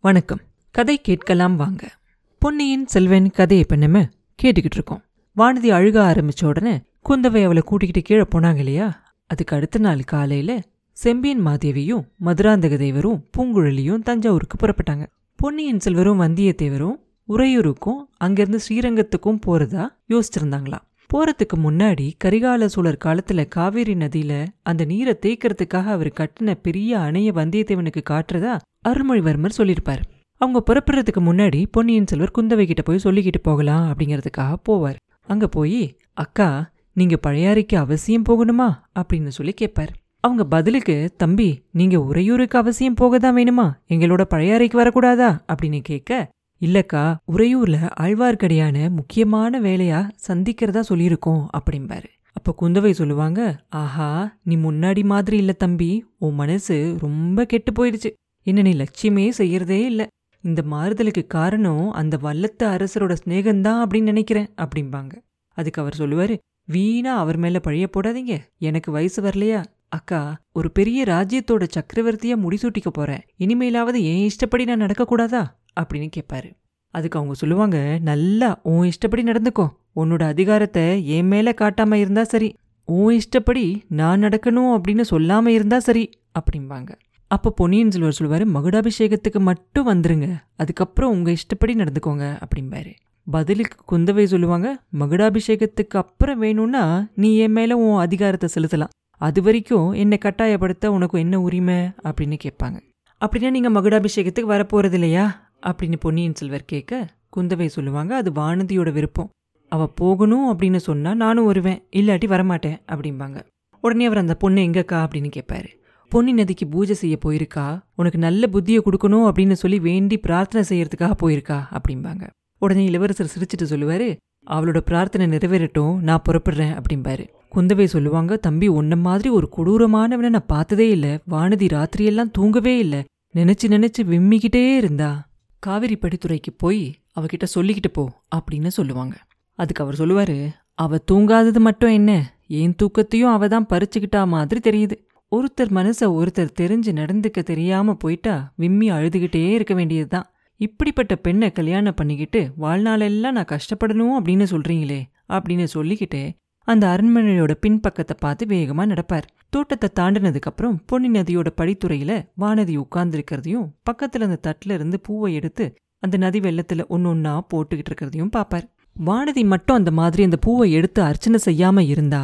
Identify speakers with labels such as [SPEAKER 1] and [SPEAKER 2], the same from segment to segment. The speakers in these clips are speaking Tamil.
[SPEAKER 1] வணக்கம். கதை கேட்கலாம் வாங்க. பொன்னியின் செல்வன் கதையை இப்ப நம்ம கேட்டுக்கிட்டு இருக்கோம். வானதி அழுக ஆரம்பிச்ச உடனே குந்தவை அவளை கூட்டிக்கிட்டு கீழே போனாங்க இல்லையா? அதுக்கு அடுத்த நாள் காலையில செம்பியன் மாதேவியும் மதுராந்தக தேவரும் பூங்குழலியும் தஞ்சாவூருக்கு புறப்பட்டாங்க. பொன்னியின் செல்வரும் வந்தியத்தேவரும் உறையூருக்கும் அங்கிருந்து ஸ்ரீரங்கத்துக்கும் போறதா யோசிச்சிருந்தாங்களாம் போறதுக்கு முன்னாடி கரிகால சோழர் காலத்துல காவேரி நதியில அந்த நீரை தேய்க்கிறதுக்காக அவர் கட்டின பெரிய அணைய வந்தியத்தேவனுக்கு காட்டுறதா அருள்மொழிவர்மர் சொல்லியிருப்பார். அவங்க புறப்படுறதுக்கு முன்னாடி பொன்னியின் செல்வர் குந்தவை கிட்ட போய் சொல்லிக்கிட்டு போகலாம் அப்படிங்கிறதுக்காக போவார். அங்க போய் அக்கா நீங்க பழையாறைக்கு அவசியம் போகணுமா? அப்படின்னு சொல்லி கேட்பார். அவங்க பதிலுக்கு தம்பி நீங்க உறையூருக்கு அவசியம் போக தான் வேணுமா? எங்களோட பழையாறைக்கு வரக்கூடாதா? அப்படின்னு கேட்க இல்லக்கா உறையூர்ல ஆழ்வார்க்கடியான முக்கியமான வேலையா சந்திக்கிறதா சொல்லியிருக்கோம் அப்படிம்பாரு. அப்ப குந்தவை சொல்லுவாங்க ஆஹா நீ முன்னாடி மாதிரி இல்ல தம்பி. உன் மனசு ரொம்ப கெட்டு போயிடுச்சு. என்ன நீ லட்சியமே செய்யறதே இல்லை. இந்த மாறுதலுக்கு காரணம் அந்த வல்லத்து அரசரோட ஸ்நேகம்தான் அப்படின்னு நினைக்கிறேன் அப்படிம்பாங்க. அதுக்கு அவர் சொல்லுவாரு வீணா அவர் மேல பழைய போடாதீங்க. எனக்கு வயசு வரலையா? அக்கா ஒரு பெரிய ராஜ்யத்தோட சக்கரவர்த்தியா முடிசூட்டிக்க போறேன். இனிமேலாவது என் இஷ்டப்படி நான் நடக்கக்கூடாதா? அப்படின்னு கேட்பாரு அதுக்கு அவங்க சொல்லுவாங்க நல்லா உன் இஷ்டப்படி நடந்துக்கோ. உன்னோட அதிகாரத்தை என் மேல காட்டாம இருந்தா சரி. உன் இஷ்டப்படி நான் நடக்கணும் அப்படின்னு சொல்லாம இருந்தா சரி அப்படிம்பாங்க. அப்போ பொன்னியின் செல்வர் சொல்லுவார் மகுடாபிஷேகத்துக்கு மட்டும் வந்துருங்க. அதுக்கப்புறம் உங்கள் இஷ்டப்படி நடந்துக்கோங்க அப்படிம்பாரு. பதிலுக்கு குந்தவை சொல்லுவாங்க மகுடாபிஷேகத்துக்கு அப்புறம் வேணும்னா நீ என் மேலே உன் அதிகாரத்தை செலுத்தலாம். அது வரைக்கும் என்னை கட்டாயப்படுத்த உனக்கு என்ன உரிமை? அப்படின்னு கேட்பாங்க. அப்படின்னா நீங்கள் மகுடாபிஷேகத்துக்கு வரப்போகிறது இல்லையா அப்படின்னு பொன்னியின் செல்வர் கேட்க குந்தவை சொல்லுவாங்க அது வானதியோட விருப்பம். அவள் போகணும் அப்படின்னு சொன்னால் நானும் வருவேன். இல்லாட்டி வரமாட்டேன் அப்படிம்பாங்க. உடனே அவர் அந்த பொண்ணு எங்கக்கா? அப்படின்னு கேட்பாரு. பொன்னி நதிக்கு பூஜை செய்ய போயிருக்கா? உனக்கு நல்ல புத்தியை கொடுக்கணும் அப்படின்னு சொல்லி வேண்டி பிரார்த்தனை செய்யறதுக்காக போயிருக்கா? அப்படிம்பாங்க. உடனே இளவரசர் சிரிச்சிட்டு சொல்லுவாரு அவளோட பிரார்த்தனை நிறைவேறட்டும் நான் புறப்படுறேன் அப்படிம்பாரு. குந்தவை சொல்லுவாங்க தம்பி உன்ன மாதிரி ஒரு கொடூரமானவனை நான் பார்த்ததே இல்ல. வானதி ராத்திரியெல்லாம் தூங்கவே இல்ல. நினைச்சு நினைச்சு விம்மிக்கிட்டே இருந்தா. காவிரி படித்துறைக்கு போய் அவகிட்ட சொல்லிக்கிட்டு போ அப்படின்னு சொல்லுவாங்க. அதுக்கு அவர் சொல்லுவாரு அவ தூங்காதது மட்டும் என்ன? என் தூக்கத்தையும் அவ தான் பறிச்சுக்கிட்டா மாதிரி தெரியுது. ஒருத்தர் மனச ஒருத்தர் தெரிஞ்சு நடந்துக்க தெரியாம போயிட்டா விம்மி அழுதுகிட்டே இருக்க வேண்டியதுதான். இப்படிப்பட்ட பெண்ணை கல்யாணம் பண்ணிக்கிட்டு வாழ்நாளெல்லாம் நான் கஷ்டப்படணும் அப்படின்னு சொல்றீங்களே அப்படின்னு சொல்லிக்கிட்டே அந்த அரண்மனையோட பின்பக்கத்தை பார்த்து வேகமா நடப்பார். தோட்டத்தை தாண்டினதுக்கு அப்புறம் பொன்னி நதியோட படித்துறையில வானதி உட்கார்ந்துருக்கிறதையும் பக்கத்துல அந்த தட்டுல இருந்து பூவை எடுத்து அந்த நதி வெள்ளத்துல ஒன்னொன்னா போட்டுக்கிட்டு இருக்கிறதையும் பார்ப்பார். வானதி மட்டும் அந்த மாதிரி அந்த பூவை எடுத்து அர்ச்சனை செய்யாம இருந்தா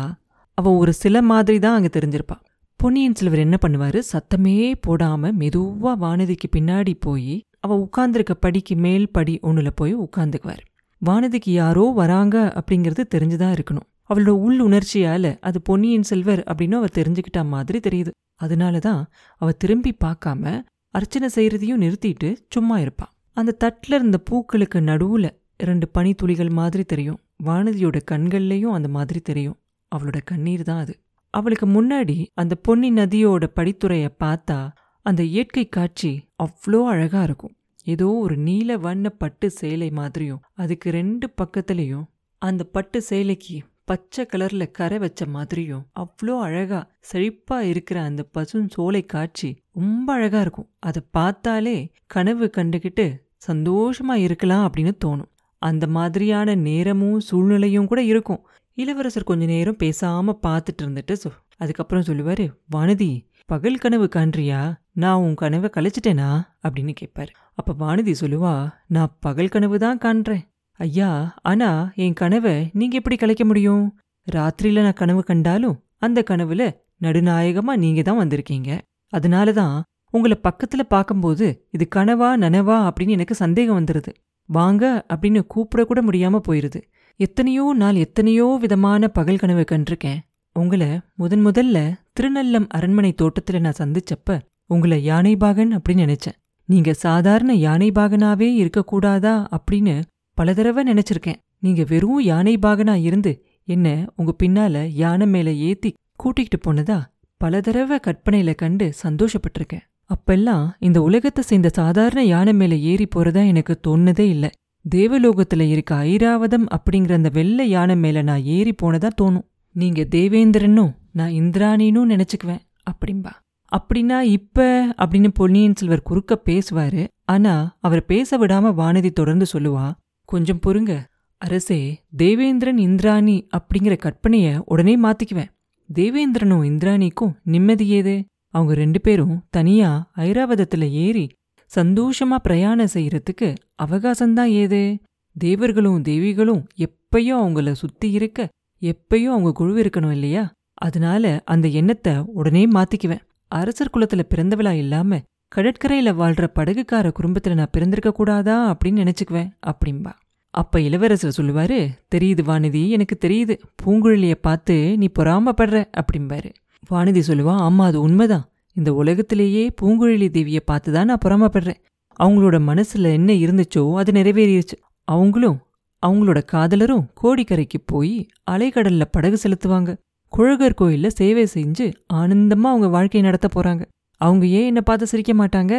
[SPEAKER 1] அவ ஒரு சில மாதிரி தான் அங்க தெரிஞ்சிருப்பா. பொன்னியின் செல்வர் என்ன பண்ணுவாரு? சத்தமே போடாம மெதுவா வானதிக்கு பின்னாடி போய் அவ உட்கார்ந்துருக்க படிக்கு மேல் படி ஒண்ணுல போய் உட்கார்ந்துக்குவார். வானதிக்கு யாரோ வராங்க அப்படிங்கிறது தெரிஞ்சுதான் இருக்கணும். அவளோட உள் உணர்ச்சியால அது பொன்னியின் செல்வர் அப்படின்னு அவ தெரிஞ்சுக்கிட்டா மாதிரி தெரியுது. அதனாலதான் அவ திரும்பி பார்க்காம அர்ச்சனை செய்யறதையும் நிறுத்திட்டு சும்மா இருப்பா. அந்த தட்டில் இருந்த பூக்களுக்கு நடுவுல ரெண்டு பனித்துளிகள் மாதிரி தெரியும். வானதியோட கண்கள்லயும் அந்த மாதிரி தெரியும். அவளோட கண்ணீர் தான் அது. அவளுக்கு முன்னாடி அந்த பொன்னி நதியோட படித்துறையை பார்த்தா அந்த இயற்கை காட்சி அவ்வளோ அழகா இருக்கும். ஏதோ ஒரு நீல வண்ண பட்டு சேலை மாதிரியும் அதுக்கு ரெண்டு பக்கத்துலேயும் அந்த பட்டு சேலைக்கு பச்சை கலர்ல கரை வச்ச மாதிரியும் அவ்வளோ அழகா செழிப்பா இருக்கிற அந்த பசும் சோலை காட்சி ரொம்ப அழகா இருக்கும். அதை பார்த்தாலே கனவு கண்டுகிட்டு சந்தோஷமா இருக்கலாம் அப்படின்னு தோணும். அந்த மாதிரியான நேரமும் சூழ்நிலையும் கூட இருக்கும். இளவரசர் கொஞ்ச நேரம் பேசாம பார்த்துட்டு இருந்துட்டு சொ அதுக்கப்புறம் சொல்லுவாரு வானதி பகல் கனவு காண்றியா? நான் உன் கனவை கழிச்சிட்டேனா? அப்படின்னு கேட்பாரு அப்ப வானதி சொல்லுவா நான் பகல் கனவு தான் காண்றேன். ஐயா ஆனா என் கனவை நீங்க எப்படி கலைக்க முடியும்? ராத்திரியில நான் கனவு கண்டாலும் அந்த கனவுல நடுநாயகமா நீங்க தான் வந்திருக்கீங்க. அதனாலதான் உங்களை பக்கத்துல பார்க்கும்போது இது கனவா நனவா அப்படின்னு எனக்கு சந்தேகம் வந்துருது. வாங்க அப்படின்னு கூப்பிட கூட முடியாம போயிருது. எத்தனையோ நாள் எத்தனையோ விதமான பகல் கனவு கண்டிருக்கேன். உங்களை முதன் முதல்ல திருநல்லம் அரண்மனை தோட்டத்துல நான் சந்திச்சப்ப உங்களை யானைபாகன் அப்படின்னு நினைச்சேன். நீங்க சாதாரண யானைபாகனாவே இருக்கக்கூடாதா அப்படின்னு பல தடவை நினைச்சிருக்கேன். நீங்க வெறும் யானைபாகனா இருந்து என்ன உங்க பின்னால யானை மேல ஏத்தி கூட்டிகிட்டு போனதா பல தடவை கற்பனையில கண்டு சந்தோஷப்பட்டிருக்கேன். அப்பெல்லாம் இந்த உலகத்தை சேர்ந்த சாதாரண யானை மேல ஏறி போறதா எனக்கு தோணுனதே இல்ல. தேவலோகத்துல இருக்க ஐராவதம் அப்படிங்கிற அந்த வெள்ளை யானை மேல நான் ஏறி போனதா தோணும். நீங்க தேவேந்திரனும் நான் இந்திராணினும் நினைச்சுக்குவேன். அப்படிம்பா. அப்படின்னா இப்ப அப்படின்னு பொன்னியின் செல்வர் குறுக்க பேசுவாரு. ஆனா அவர் பேச விடாம வானதி தொடர்ந்து சொல்லுவா கொஞ்சம் பொறுங்க. அரசே தேவேந்திரன் இந்திராணி அப்படிங்கிற கற்பனைய உடனே மாத்திக்குவேன். தேவேந்திரனும் இந்திராணிக்கும் நிம்மதி ஏது? அவங்க ரெண்டு பேரும் தனியா ஐராவதத்துல ஏறி சந்தோஷமா பிரயாணம் செய்யறதுக்கு அவகாசம்தான் ஏது? தேவர்களும் தேவிகளும் எப்பயும் அவங்கள சுத்தி இருக்க எப்பயும் அவங்க குழு இருக்கணும் இல்லையா? அதனால அந்த எண்ணத்தை உடனே மாத்திக்குவேன். அரசர் குலத்துல பிறந்தவளா இல்லாம கடற்கரையில வாழ்ற படகுக்கார குடும்பத்துல நான் பிறந்திருக்க கூடாதா அப்படின்னு நினைச்சுக்குவேன் அப்படிம்பா. அப்ப இளவரசர் சொல்லுவாரு தெரியுது வானதி எனக்கு தெரியுது. பூங்குழலிய பார்த்து நீ பொறாமப்படுற அப்படிம்பாரு. வானதி சொல்லுவா ஆமா அது உண்மைதான். இந்த உலகத்திலேயே பூங்குழலி தேவிய பார்த்து தான் நான் பொறாமப்படுறேன். அவங்களோட மனசுல என்ன இருந்துச்சோ அது நிறைவேறிடுச்சு அவங்களும் அவங்களோட காதலரும் கோடிக்கரைக்கு போய் அலைக்கடல்ல படகு செலுத்துவாங்க. குழகர் கோயில்ல சேவை செஞ்சு ஆனந்தமா அவங்க வாழ்க்கையை நடத்த போறாங்க. அவங்க ஏன் என்ன பார்த்து சிரிக்க மாட்டாங்க?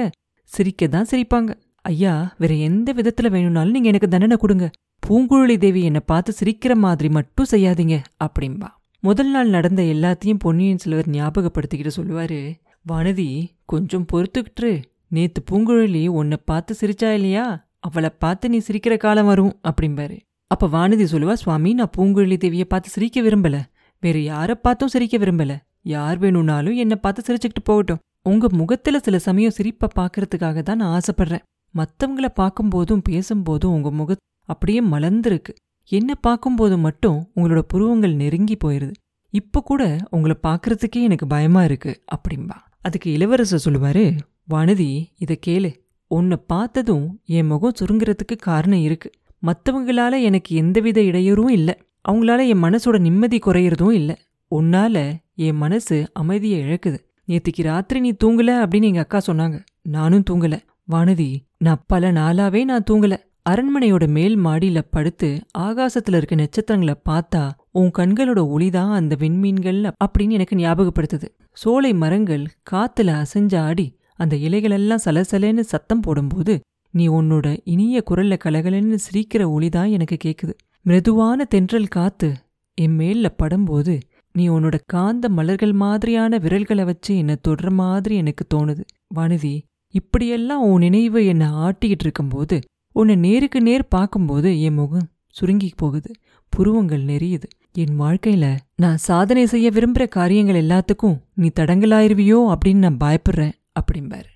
[SPEAKER 1] சிரிக்க தான் சிரிப்பாங்க. ஐயா வேற எந்த விதத்துல வேணும்னாலும் நீங்க எனக்கு தண்டனை கொடுங்க. பூங்குழலி தேவி என்னை பார்த்து சிரிக்கிற மாதிரி மட்டும் செய்யாதீங்க அப்படிம்பா. முதல் நாள் நடந்த எல்லாத்தையும் பொன்னியின் செல்வர் ஞாபகப்படுத்திக்கிட்டு சொல்லுவாரு வானதி கொஞ்சம் பொறுத்துக்கிட்டு நேத்து பூங்குழலி உன்னை பார்த்து சிரிச்சா இல்லையா? அவளை பார்த்து நீ சிரிக்கிற காலம் வரும் அப்படிம்பாரு. அப்ப வானதி சொல்லுவா சுவாமி நான் பூங்குழலி தேவியை பார்த்து சிரிக்க விரும்பல. வேற யாரை பார்த்தும் சிரிக்க விரும்பல. யார் வேணும்னாலும் என்னை பார்த்து சிரிச்சுக்கிட்டு போகட்டும். உங்க முகத்துல சில சமயம் சிரிப்பை பார்க்கறதுக்காக தான் நான் ஆசைப்படுறேன். மத்தவங்கள பார்க்கும்போதும் பேசும்போதும் உங்க முக அப்படியே மலர்ந்துருக்கு. என்ன பார்க்கும்போது மட்டும் உங்களோட புருவங்கள் நெருங்கி போயிருது. இப்ப கூட உங்களை பார்க்கறதுக்கே எனக்கு பயமா இருக்கு அப்படிம்பா. அதுக்கு இளவரசர் சொல்லுவாரு வானதி இதை கேளு. உன்னை பார்த்ததும் என் முகம் சுருங்குறதுக்கு காரணம் இருக்கு. மத்தவங்களால எனக்கு எந்தவித இடையூறும் இல்ல. அவங்களால என் மனசோட நிம்மதி குறையிறதும் இல்ல. உன்னால என் மனசு அமைதியை இழக்குது. நேத்திக்கு ராத்திரி நீ தூங்கல அப்படின்னு எங்க அக்கா சொன்னாங்க. நானும் தூங்கல. வானதி நான் பல நாளாவே நான் தூங்கல. அரண்மனையோட மேல் மாடியில படுத்து ஆகாசத்துல இருக்க நட்சத்திரங்களை பார்த்தா உன் கண்களோட ஒளிதான் அந்த விண்மீன்கள் அப்படின்னு எனக்கு ஞாபகப்படுத்துது. சோலை மரங்கள் காத்துல அசைஞ்சாடி அந்த இலைகளெல்லாம் சலசலன்னு சத்தம் போடும்போது நீ உன்னோட இனிய குரல்ல கலகலன்னு சிரிக்கிற ஒளிதான் எனக்கு கேக்குது. மிருதுவான தென்றல் காத்து என் மேல்ல படும்போது நீ உன்னோட காந்த மலர்கள் மாதிரியான விரல்களை வச்சு என்னை தொடுற மாதிரி எனக்கு தோணுது. வானதி இப்படியெல்லாம் உன் நினைவு என்னை ஆட்டிக்கிட்டு இருக்கும்போது உன்னை நேருக்கு நேர் பார்க்கும்போது என் முகம் சுருங்கி போகுது. புருவங்கள் நெறியுது. என் வாழ்க்கையில நான் சாதனை செய்ய விரும்புகிற காரியங்கள் எல்லாத்துக்கும் நீ தடங்கலாயிருவியோ அப்படின்னு நான் பயப்படுறேன் அப்படிம்பார்.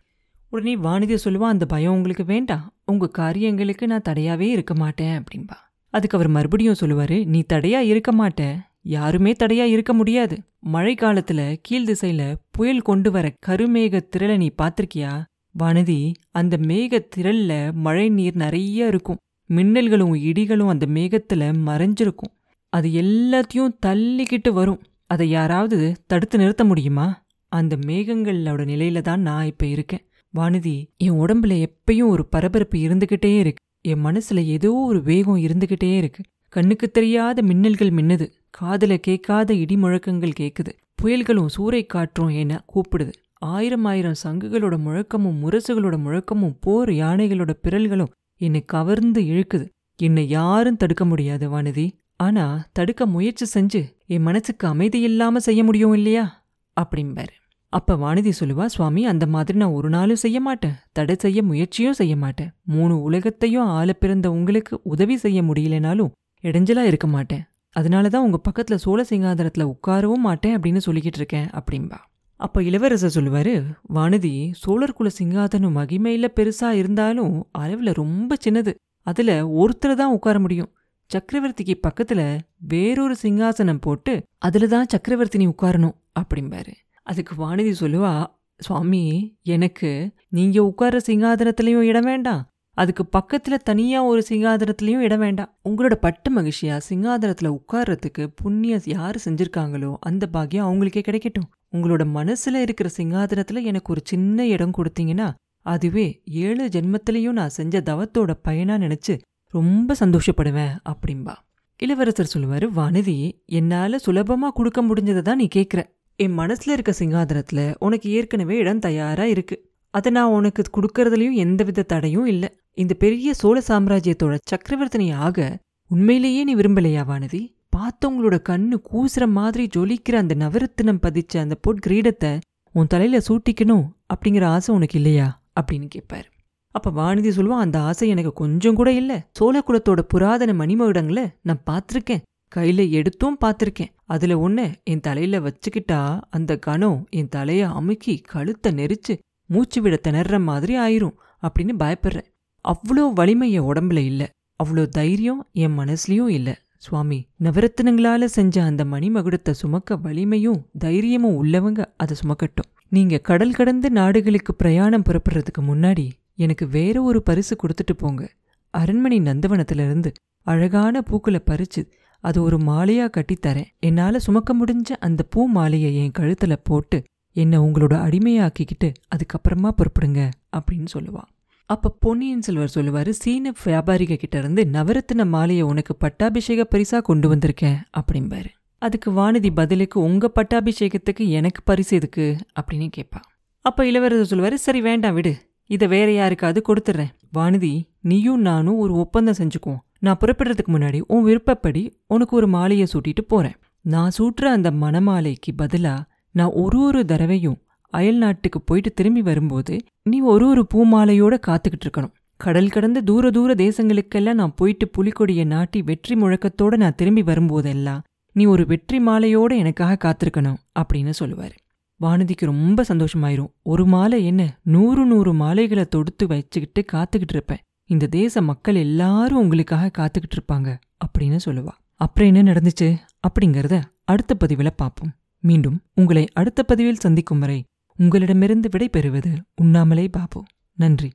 [SPEAKER 1] உடனே வானதி சொல்லுவா அந்த பயம் உங்களுக்கு வேண்டாம். உங்க காரியங்களுக்கு நான் தடையாவே இருக்க மாட்டேன் அப்படின்பா அதுக்கு அவர் மறுபடியும் சொல்லுவாரு நீ தடையா இருக்க மாட்ட. யாருமே தடையா இருக்க முடியாது. மழை காலத்துல கீழ் திசையில புயல் கொண்டு வர கருமேக திரள நீ பார்த்திருக்கியா வானதி அந்த மேக திரள்ல மழை நீர் நிறைய இருக்கும். மின்னல்களும் இடிகளும் அந்த மேகத்துல மறைஞ்சிருக்கும். அது எல்லாத்தையும் தள்ளிக்கிட்டு வரும். அதை யாராவது தடுத்து நிறுத்த முடியுமா? அந்த மேகங்களோட நிலையில தான் நான் இப்ப இருக்கேன். வானதி என் உடம்புல எப்பயும் ஒரு பரபரப்பு இருந்துகிட்டே இருக்கு. என் மனசுல ஏதோ ஒரு வேகம் இருந்துகிட்டே இருக்கு. கண்ணுக்கு தெரியாத மின்னல்கள் மின்னுது. காதுல கேட்காத இடி முழக்கங்கள் கேக்குது. புயல்களும் சூறை காற்றும் என்ன கூப்பிடுது. ஆயிரம் ஆயிரம் சங்குகளோட முழக்கமும் முரசுகளோட முழக்கமும் போர் யானைகளோட பிறல்களும் என்னை கவர்ந்து இழுக்குது. என்னை யாரும் தடுக்க முடியாது வானதி. ஆனா தடுக்க முயற்சி செஞ்சு என் மனசுக்கு அமைதி இல்லாம செய்ய முடியும் இல்லையா? அப்படிம்பாரு. அப்ப வானதி சொல்லுவா சுவாமி அந்த மாதிரி நான் ஒரு நாளும் செய்ய மாட்டேன். தடை செய்ய முயற்சியும் செய்ய மாட்டேன். மூணு உலகத்தையும் ஆள பிறந்த உங்களுக்கு உதவி செய்ய முடியலனாலும் இடைஞ்சலா இருக்க மாட்டேன். அதனாலதான் உங்க பக்கத்துல சோழ சிங்காதனத்துல உட்காரவும் மாட்டேன் அப்படின்னு சொல்லிக்கிட்டு இருக்கேன் அப்படின்பா அப்ப இளவரசர் சொல்லுவாரு வானதி சோழர் குல சிங்காதனம் மகிமையில பெருசா இருந்தாலும் அளவுல ரொம்ப சின்னது. அதுல ஒருத்தர் தான் உட்கார முடியும். சக்கரவர்த்திக்கு பக்கத்துல வேறொரு சிங்காசனம் போட்டு அதுல தான் சக்கரவர்த்தி நீ உட்காரணும் அப்படிம்பாரு. அதுக்கு வானதி சொல்லுவா சுவாமி எனக்கு நீங்க உட்கார்ற சிங்காதனத்திலையும் இடம் வேண்டாம். அதுக்கு பக்கத்துல தனியா ஒரு சிங்காதனத்திலையும் இடம் வேண்டாம். உங்களோட பட்டு மகிழ்ச்சியா சிங்காதனத்துல உட்கார்றதுக்கு புண்ணிய யாரு செஞ்சிருக்காங்களோ அந்த பாக்கியம் அவங்களுக்கே கிடைக்கட்டும். உங்களோட மனசுல இருக்கிற சிங்காதனத்துல எனக்கு ஒரு சின்ன இடம் கொடுத்தீங்கன்னா அதுவே ஏழு ஜென்மத்திலையும் நான் செஞ்ச தவத்தோட பயனா நினைச்சு ரொம்ப சந்தோஷப்படுவேன் அப்படிம்பா. இளவரசர் சொல்லுவாரு வனதி என்னால சுலபமா கொடுக்க முடிஞ்சதை தான் நீ கேட்குற என் மனசுல இருக்க சிங்காதனத்தில் உனக்கு ஏற்கனவே இடம் தயாரா இருக்கு. அதை நான் உனக்கு கொடுக்கறதுலையும் எந்தவித தடையும் இல்ல. இந்த பெரிய சோழ சாம்ராஜ்யத்தோட சக்கரவர்த்தினி ஆக உண்மையிலேயே நீ விரும்பலையா வானதி? பார்த்தவங்களோட கண்ணு கூசுற மாதிரி ஜொலிக்கிற அந்த நவரத்தினம் பதிச்ச அந்த பொட் கிரீடத்தை உன் தலையில சூட்டிக்கணும் அப்படிங்கிற ஆசை உனக்கு இல்லையா? அப்படின்னு கேட்பாரு அப்ப வானதி சொல்லுவா அந்த ஆசை எனக்கு கொஞ்சம் கூட இல்ல. சோழகுலத்தோட புராதன மணிமகுடங்களை நான் பார்த்திருக்கேன். கையில எடுத்தும் பார்த்திருக்கேன். அதுல ஒண்ண என் தலையில வச்சுக்கிட்டா அந்த கணம் என் தலைய அமுக்கி கழுத்தை நெரிச்சு மூச்சு விட திணற மாதிரி ஆயிரும் அப்படின்னு பயப்படுறேன். அவ்வளோ வலிமை என் உடம்புல இல்ல. அவ்வளோ தைரியம் என் மனசுலயும் இல்ல. சுவாமி நவரத்தினங்களால செஞ்ச அந்த மணிமகுடத்தை சுமக்க வலிமையும் தைரியமும் உள்ளவங்க அதை சுமக்கட்டும். நீங்க கடல் கடந்த நாடுகளுக்கு பிரயாணம் புறப்படுறதுக்கு முன்னாடி எனக்கு வேற ஒரு பரிசு கொடுத்துட்டு போங்க. அரண்மனை நந்தவனத்திலிருந்து அழகான பூக்களை பறிச்சு அது ஒரு மாலையா கட்டித்தரேன் என்னால சுமக்க முடிஞ்ச அந்த பூ மாலையை என் கழுத்துல போட்டு என்னை உங்களோட அடிமையாக்கிக்கிட்டு அதுக்கப்புறமா புறப்படுங்க அப்படின்னு சொல்லுவா அப்ப பொன்னியின் செல்வர் சொல்லுவாரு சீன வியாபாரிக கிட்ட இருந்து நவரத்தின மாலையை உனக்கு பட்டாபிஷேக பரிசா கொண்டு வந்திருக்கேன் அப்படிம்பாரு. அதுக்கு வானதி பதிலுக்கு உங்க பட்டாபிஷேகத்துக்கு எனக்கு பரிசு எதுக்கு? அப்படின்னு கேட்பா அப்ப இளவரசர் சொல்லுவாரு சரி வேண்டாம் விடு. இதை வேற யாருக்காவது கொடுத்துட்றேன் வானதி நீயும் நானும் ஒரு ஒப்பந்தம் செஞ்சுக்குவோம். நான் புறப்படுறதுக்கு முன்னாடி உன் விருப்பப்படி உனக்கு ஒரு மாலையை சூட்டிட்டு போறேன். நான் சூட்டுற அந்த மணமாலைக்கு பதிலா நான் ஒரு ஒரு தடவையும் அயல் நாட்டுக்கு போயிட்டு திரும்பி வரும்போது நீ ஒரு ஒரு பூமாலையோட காத்துக்கிட்டு இருக்கணும். கடல் கடந்த தூர தூர தேசங்களுக்கெல்லாம் நான் போயிட்டு புலிக்கொடியை நாட்டி வெற்றி முழக்கத்தோட நான் திரும்பி வரும்போதெல்லாம் நீ ஒரு வெற்றி மாலையோட எனக்காக காத்திருக்கணும் அப்படின்னு சொல்லுவாரு. வானதிக்கு ரொம்ப சந்தோஷமாயிரும். ஒரு மாலை என்ன நூறு நூறு மாலைகளை தொடுத்து வச்சுக்கிட்டு காத்துக்கிட்டு இருப்பேன். இந்த தேச மக்கள் எல்லாரும் உங்களுக்காக காத்துக்கிட்டு இருப்பாங்க அப்படின்னு சொல்லுவா. அப்புறம் என்ன நடந்துச்சு? அப்படிங்கறத அடுத்த பதிவில் பார்ப்போம். மீண்டும் உங்களை அடுத்த பதிவில் சந்திக்கும் வரை உங்களிடமிருந்து விடை பெறுவது உண்ணாமலே பாபு. நன்றி.